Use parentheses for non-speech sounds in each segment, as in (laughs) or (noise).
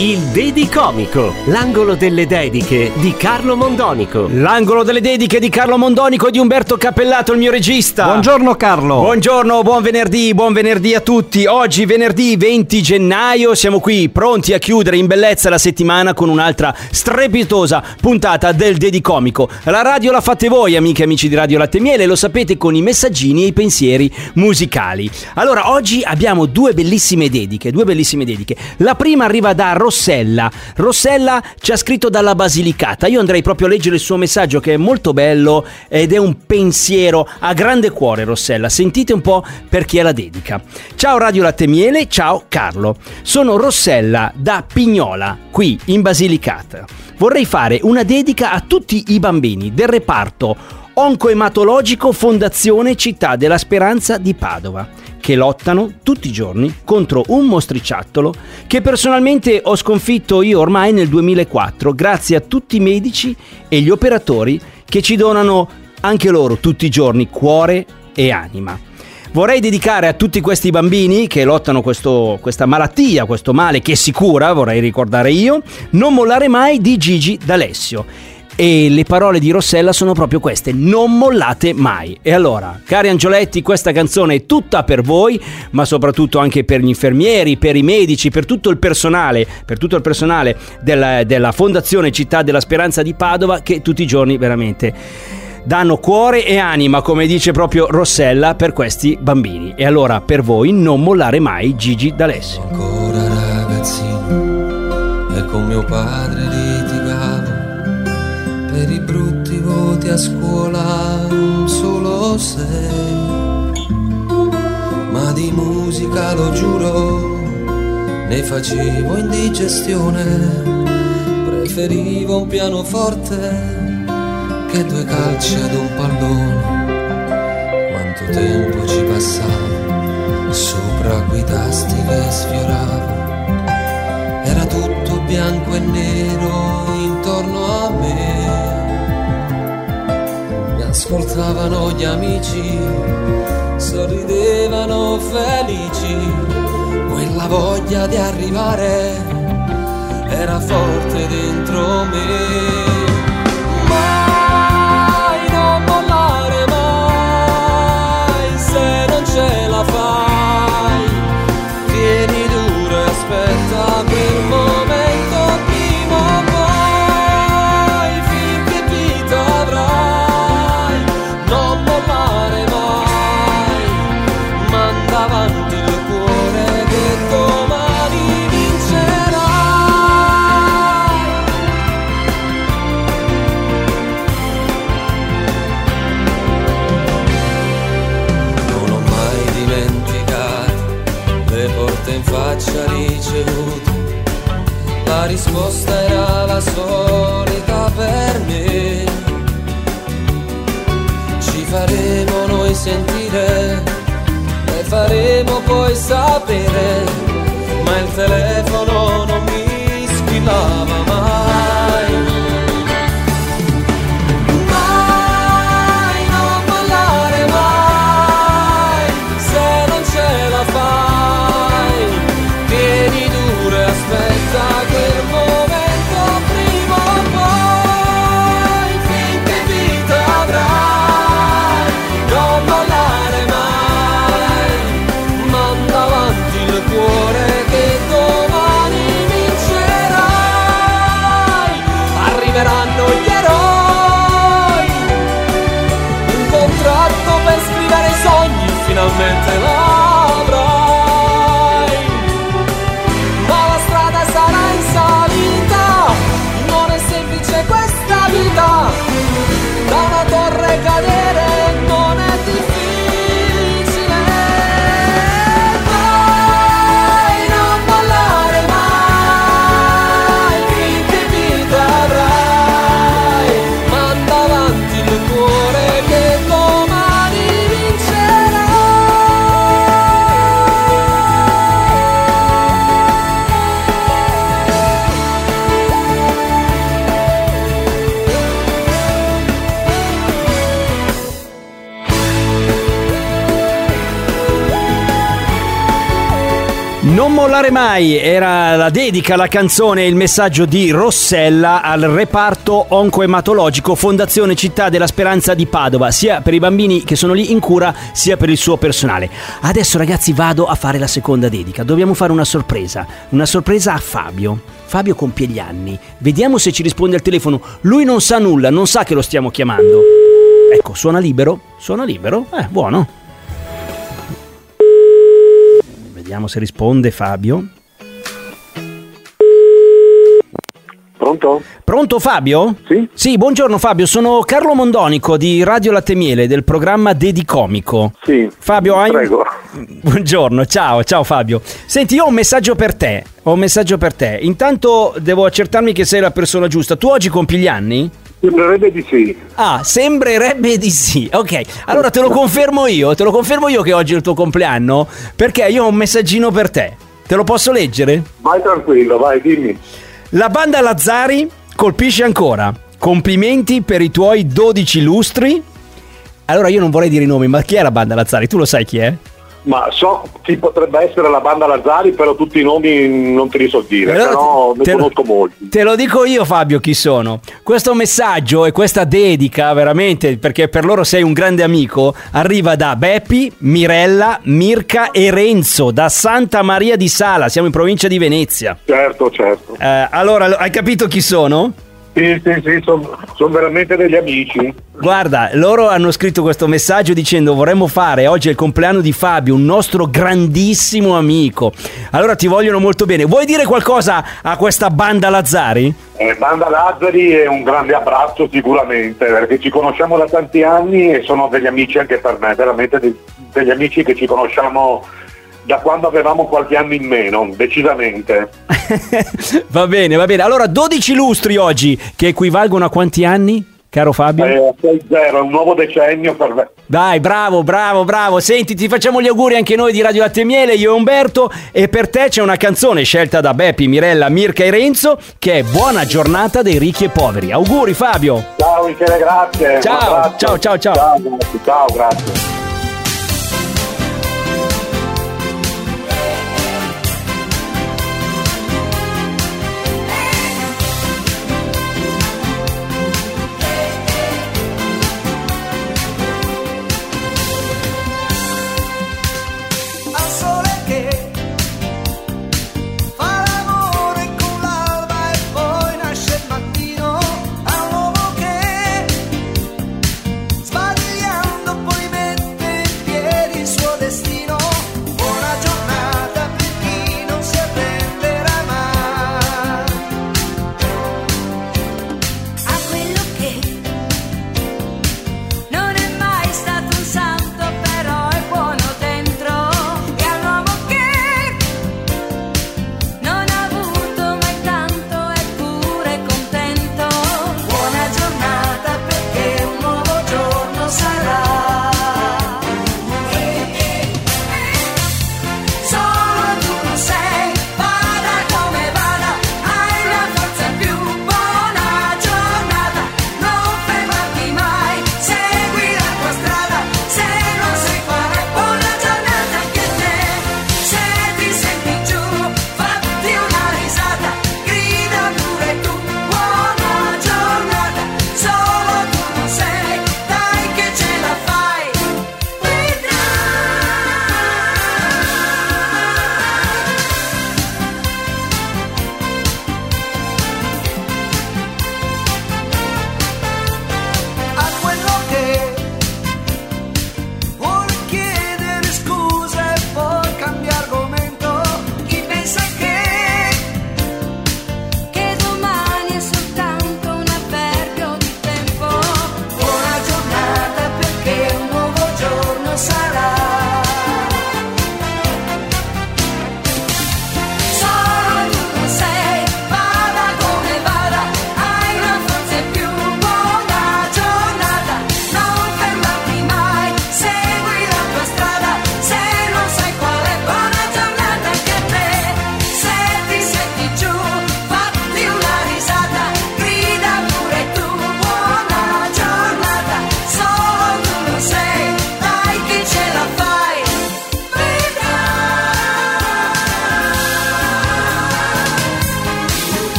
Il Dedicomico, l'angolo delle dediche di Carlo Mondonico. L'angolo delle dediche di Carlo Mondonico e di Umberto Cappellato, il mio regista. Buongiorno Carlo. Buongiorno, buon venerdì, buon venerdì a tutti. Oggi venerdì 20 gennaio siamo qui pronti a chiudere in bellezza la settimana con un'altra strepitosa puntata del Dedicomico. La radio la fate voi, amiche e amici di Radio Latte e Miele, lo sapete con i messaggini e i pensieri musicali. Allora, oggi abbiamo due bellissime dediche, due bellissime dediche. La prima arriva da Rossella. Rossella ci ha scritto dalla Basilicata. Io andrei proprio a leggere il suo messaggio che è molto bello ed è un pensiero a grande cuore, Rossella. Sentite un po' per chi è la dedica. Ciao Radio Latte Miele, ciao Carlo. Sono Rossella da Pignola, qui in Basilicata. Vorrei fare una dedica a tutti i bambini del reparto oncoematologico Fondazione Città della Speranza di Padova che lottano tutti i giorni contro un mostriciattolo che personalmente ho sconfitto io ormai nel 2004 grazie a tutti i medici e gli operatori che ci donano anche loro tutti i giorni cuore e anima. Vorrei dedicare a tutti questi bambini che lottano questo, questa malattia, questo male che si cura, vorrei ricordare io, non mollare mai di Gigi D'Alessio. E le parole di Rossella sono proprio queste, non mollate mai. E allora, cari Angioletti, questa canzone è tutta per voi, ma soprattutto anche per gli infermieri, per i medici, per tutto il personale, per tutto il personale della, della Fondazione Città della Speranza di Padova che tutti i giorni veramente danno cuore e anima, come dice proprio Rossella, per questi bambini. E allora, per voi, non mollare mai Gigi D'Alessio. Ancora ragazzino e con mio padre litigavo per i brutti voti a scuola solo sei. Ma di musica lo giuro, ne facevo indigestione. Preferivo un pianoforte che due calci ad un pallone. Quanto tempo ci passava sopra quei tasti che sfioravo. Era tutto bianco e nero intorno a me. Ascoltavano gli amici, sorridevano felici. Quella voglia di arrivare era forte dentro me. Risposta era la solita per me. Ci faremo noi sentire, le faremo poi sapere, Non mollare mai era la dedica, la canzone e il messaggio di Rossella al reparto oncoematologico Fondazione Città della Speranza di Padova, sia per i bambini che sono lì in cura, sia per il suo personale. Adesso ragazzi vado a fare la seconda dedica. Dobbiamo fare una sorpresa, una sorpresa a Fabio. Fabio compie gli anni. Vediamo se ci risponde al telefono. Lui non sa nulla, non sa che lo stiamo chiamando. Ecco, suona libero? Suona libero? Eh, buono. Vediamo se risponde Fabio. Pronto? Pronto Fabio? Sì? Sì, buongiorno Fabio, sono Carlo Mondonico di Radio Latte Miele del programma Dedicomico. Sì. Fabio, hai... Prego. (laughs) Buongiorno, ciao, ciao Fabio. Senti, io ho un messaggio per te. Ho un messaggio per te. Intanto devo accertarmi che sei la persona giusta. Tu oggi compi gli anni? Sembrerebbe di sì. Ah, sembrerebbe di sì. Ok, allora te lo confermo io. Te lo confermo io che oggi è il tuo compleanno. Perché io ho un messaggino per te. Te lo posso leggere? Vai tranquillo, vai, dimmi. La banda Lazzari colpisce ancora. Complimenti per i tuoi 12 lustri. Allora io non vorrei dire i nomi, ma chi è la banda Lazzari? Tu lo sai chi è? Ma so chi potrebbe essere la banda Lazzari, però tutti i nomi non te li so dire, però te- ne te lo- conosco molti. Te lo dico io Fabio chi sono. Questo messaggio e questa dedica veramente, perché per loro sei un grande amico, arriva da Beppi, Mirella, Mirka e Renzo, da Santa Maria di Sala, siamo in provincia di Venezia. Certo, certo. Eh, allora, hai capito chi sono? Sì, sì, sì, sono veramente degli amici. Guarda, loro hanno scritto questo messaggio dicendo vorremmo fare, oggi è il compleanno di Fabio, un nostro grandissimo amico. Allora ti vogliono molto bene. Vuoi dire qualcosa a questa banda Lazzari? Eh, banda Lazzari è un grande abbraccio sicuramente, perché ci conosciamo da tanti anni e sono degli amici anche per me, veramente de- degli amici che ci conosciamo da quando avevamo qualche anno in meno, decisamente. (laughs) va bene, va bene. Allora 12 lustri oggi, che equivalgono a quanti anni, caro Fabio? Eh, 6-0, è un nuovo decennio per me. Dai, bravo, bravo, bravo. Senti, ti facciamo gli auguri anche noi di Radio Latte Miele, io e Umberto. E per te c'è una canzone scelta da Beppi, Mirella, Mirka e Renzo, che è Buona giornata dei ricchi e poveri. Auguri Fabio. Ciao Michele, grazie. Ciao, ciao, ciao, ciao. Ciao, grazie, ciao, grazie.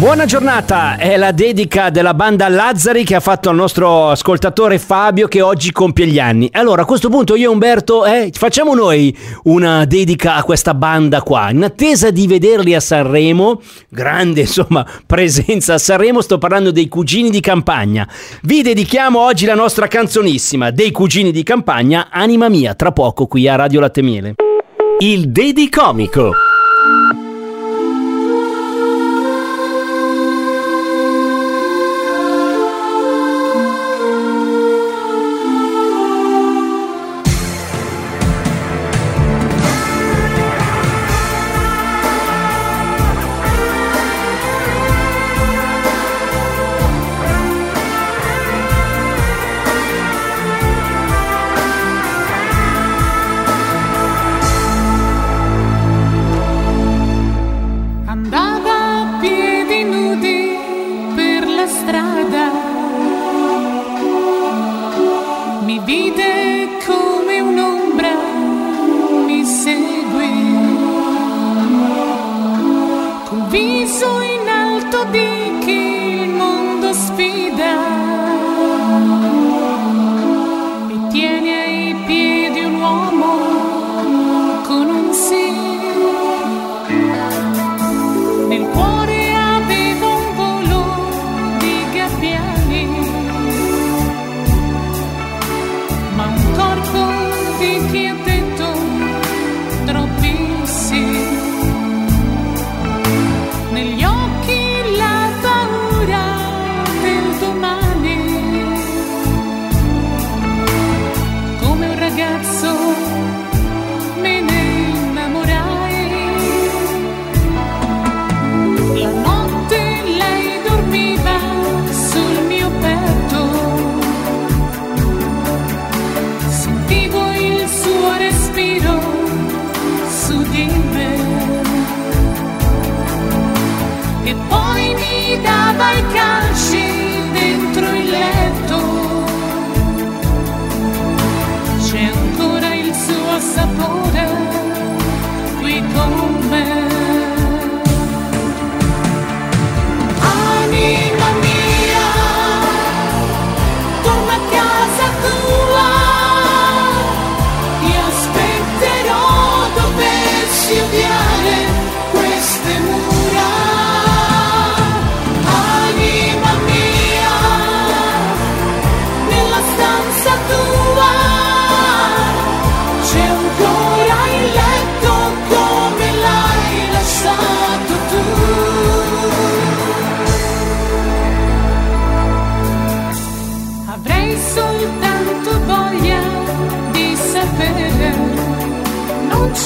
Buona giornata, è la dedica della banda Lazzari che ha fatto al nostro ascoltatore Fabio che oggi compie gli anni. Allora a questo punto io e Umberto eh, facciamo noi una dedica a questa banda qua, in attesa di vederli a Sanremo, grande insomma presenza a Sanremo, sto parlando dei Cugini di Campagna. Vi dedichiamo oggi la nostra canzonissima dei Cugini di Campagna, Anima Mia, tra poco qui a Radio Latte Miele. Il Dedicomico. Andava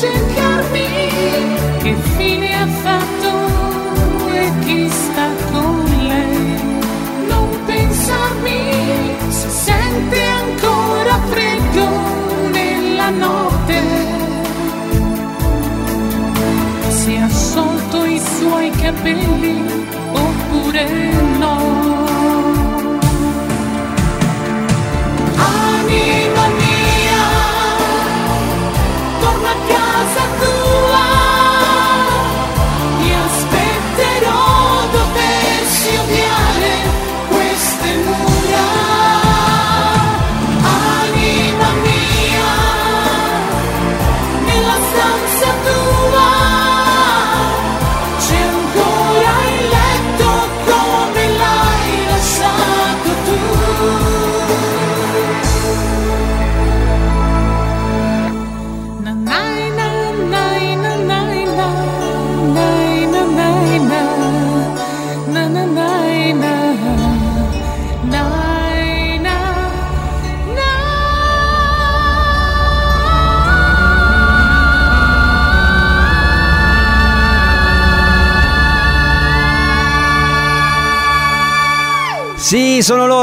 cercarmi che fine ha fatto e chi sta con lei. Non pensarmi se sente ancora freddo nella notte, se ha assolto i suoi capelli oppure no.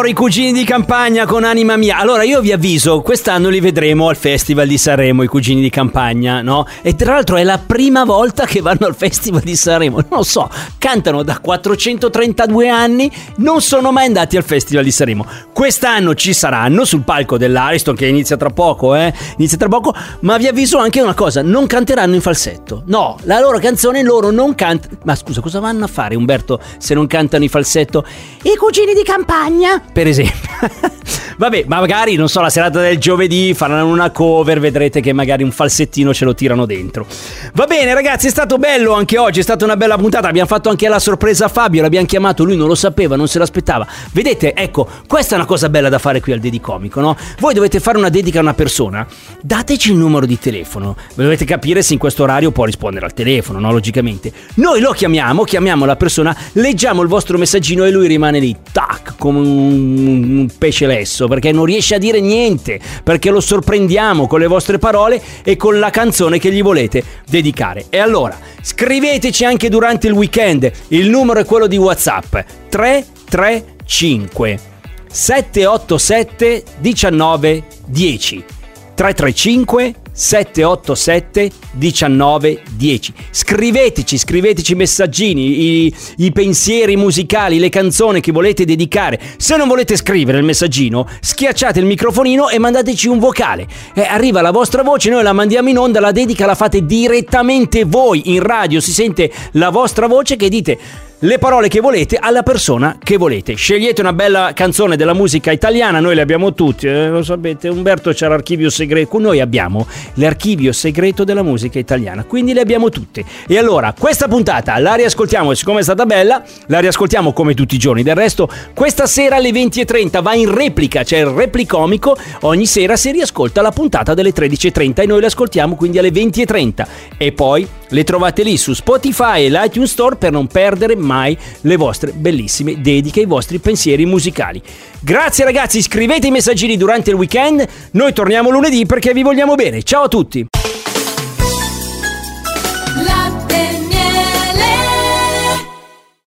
Loro i cugini di campagna con anima mia. Allora io vi avviso, quest'anno li vedremo al Festival di Sanremo, i cugini di campagna, no? E tra l'altro è la prima volta che vanno al Festival di Sanremo. Non lo so, cantano da 432 anni, non sono mai andati al Festival di Sanremo. Quest'anno ci saranno sul palco dell'Ariston che inizia tra poco, eh? Inizia tra poco, ma vi avviso anche una cosa, non canteranno in falsetto. No, la loro canzone loro non cantano. Ma scusa, cosa vanno a fare Umberto se non cantano in falsetto? I cugini di campagna, per esempio. (laughs) Vabbè, ma magari, non so, la serata del giovedì faranno una cover, vedrete che magari un falsettino ce lo tirano dentro. Va bene, ragazzi, è stato bello anche oggi, è stata una bella puntata. Abbiamo fatto anche la sorpresa a Fabio, l'abbiamo chiamato, lui non lo sapeva, non se l'aspettava. Vedete, ecco, questa è una cosa bella da fare qui al Dedicomico, no? Voi dovete fare una dedica a una persona, dateci il numero di telefono. Dovete capire se in questo orario può rispondere al telefono, no? Logicamente. Noi lo chiamiamo, chiamiamo la persona, leggiamo il vostro messaggino e lui rimane lì, tac, come un, un pesce lesso, perché non riesce a dire niente, perché lo sorprendiamo con le vostre parole e con la canzone che gli volete dedicare. E allora, scriveteci anche durante il weekend, il numero è quello di WhatsApp 335 787 19 10 335 787 19 10 scriveteci scriveteci messaggini i, i pensieri musicali le canzoni che volete dedicare. Se non volete scrivere il messaggino schiacciate il microfonino e mandateci un vocale. Eh, arriva la vostra voce noi la mandiamo in onda la dedica la fate direttamente voi in radio. Si sente la vostra voce che dite le parole che volete alla persona che volete. Scegliete una bella canzone della musica italiana, noi le abbiamo tutti, eh, lo sapete, Umberto c'ha l'archivio segreto, noi abbiamo l'archivio segreto della musica italiana, quindi le abbiamo tutte. E allora, questa puntata la riascoltiamo, siccome è stata bella, la riascoltiamo come tutti i giorni, del resto questa sera alle 20.30 va in replica, c'è il replicomico, ogni sera si riascolta la puntata delle 13.30 e noi le ascoltiamo quindi alle 20.30 e poi le trovate lì su Spotify e l'iTunes Store per non perdere mai le vostre bellissime dediche, i vostri pensieri musicali. Grazie ragazzi, scrivete i messaggini durante il weekend, noi torniamo lunedì perché vi vogliamo bene. Ciao a tutti!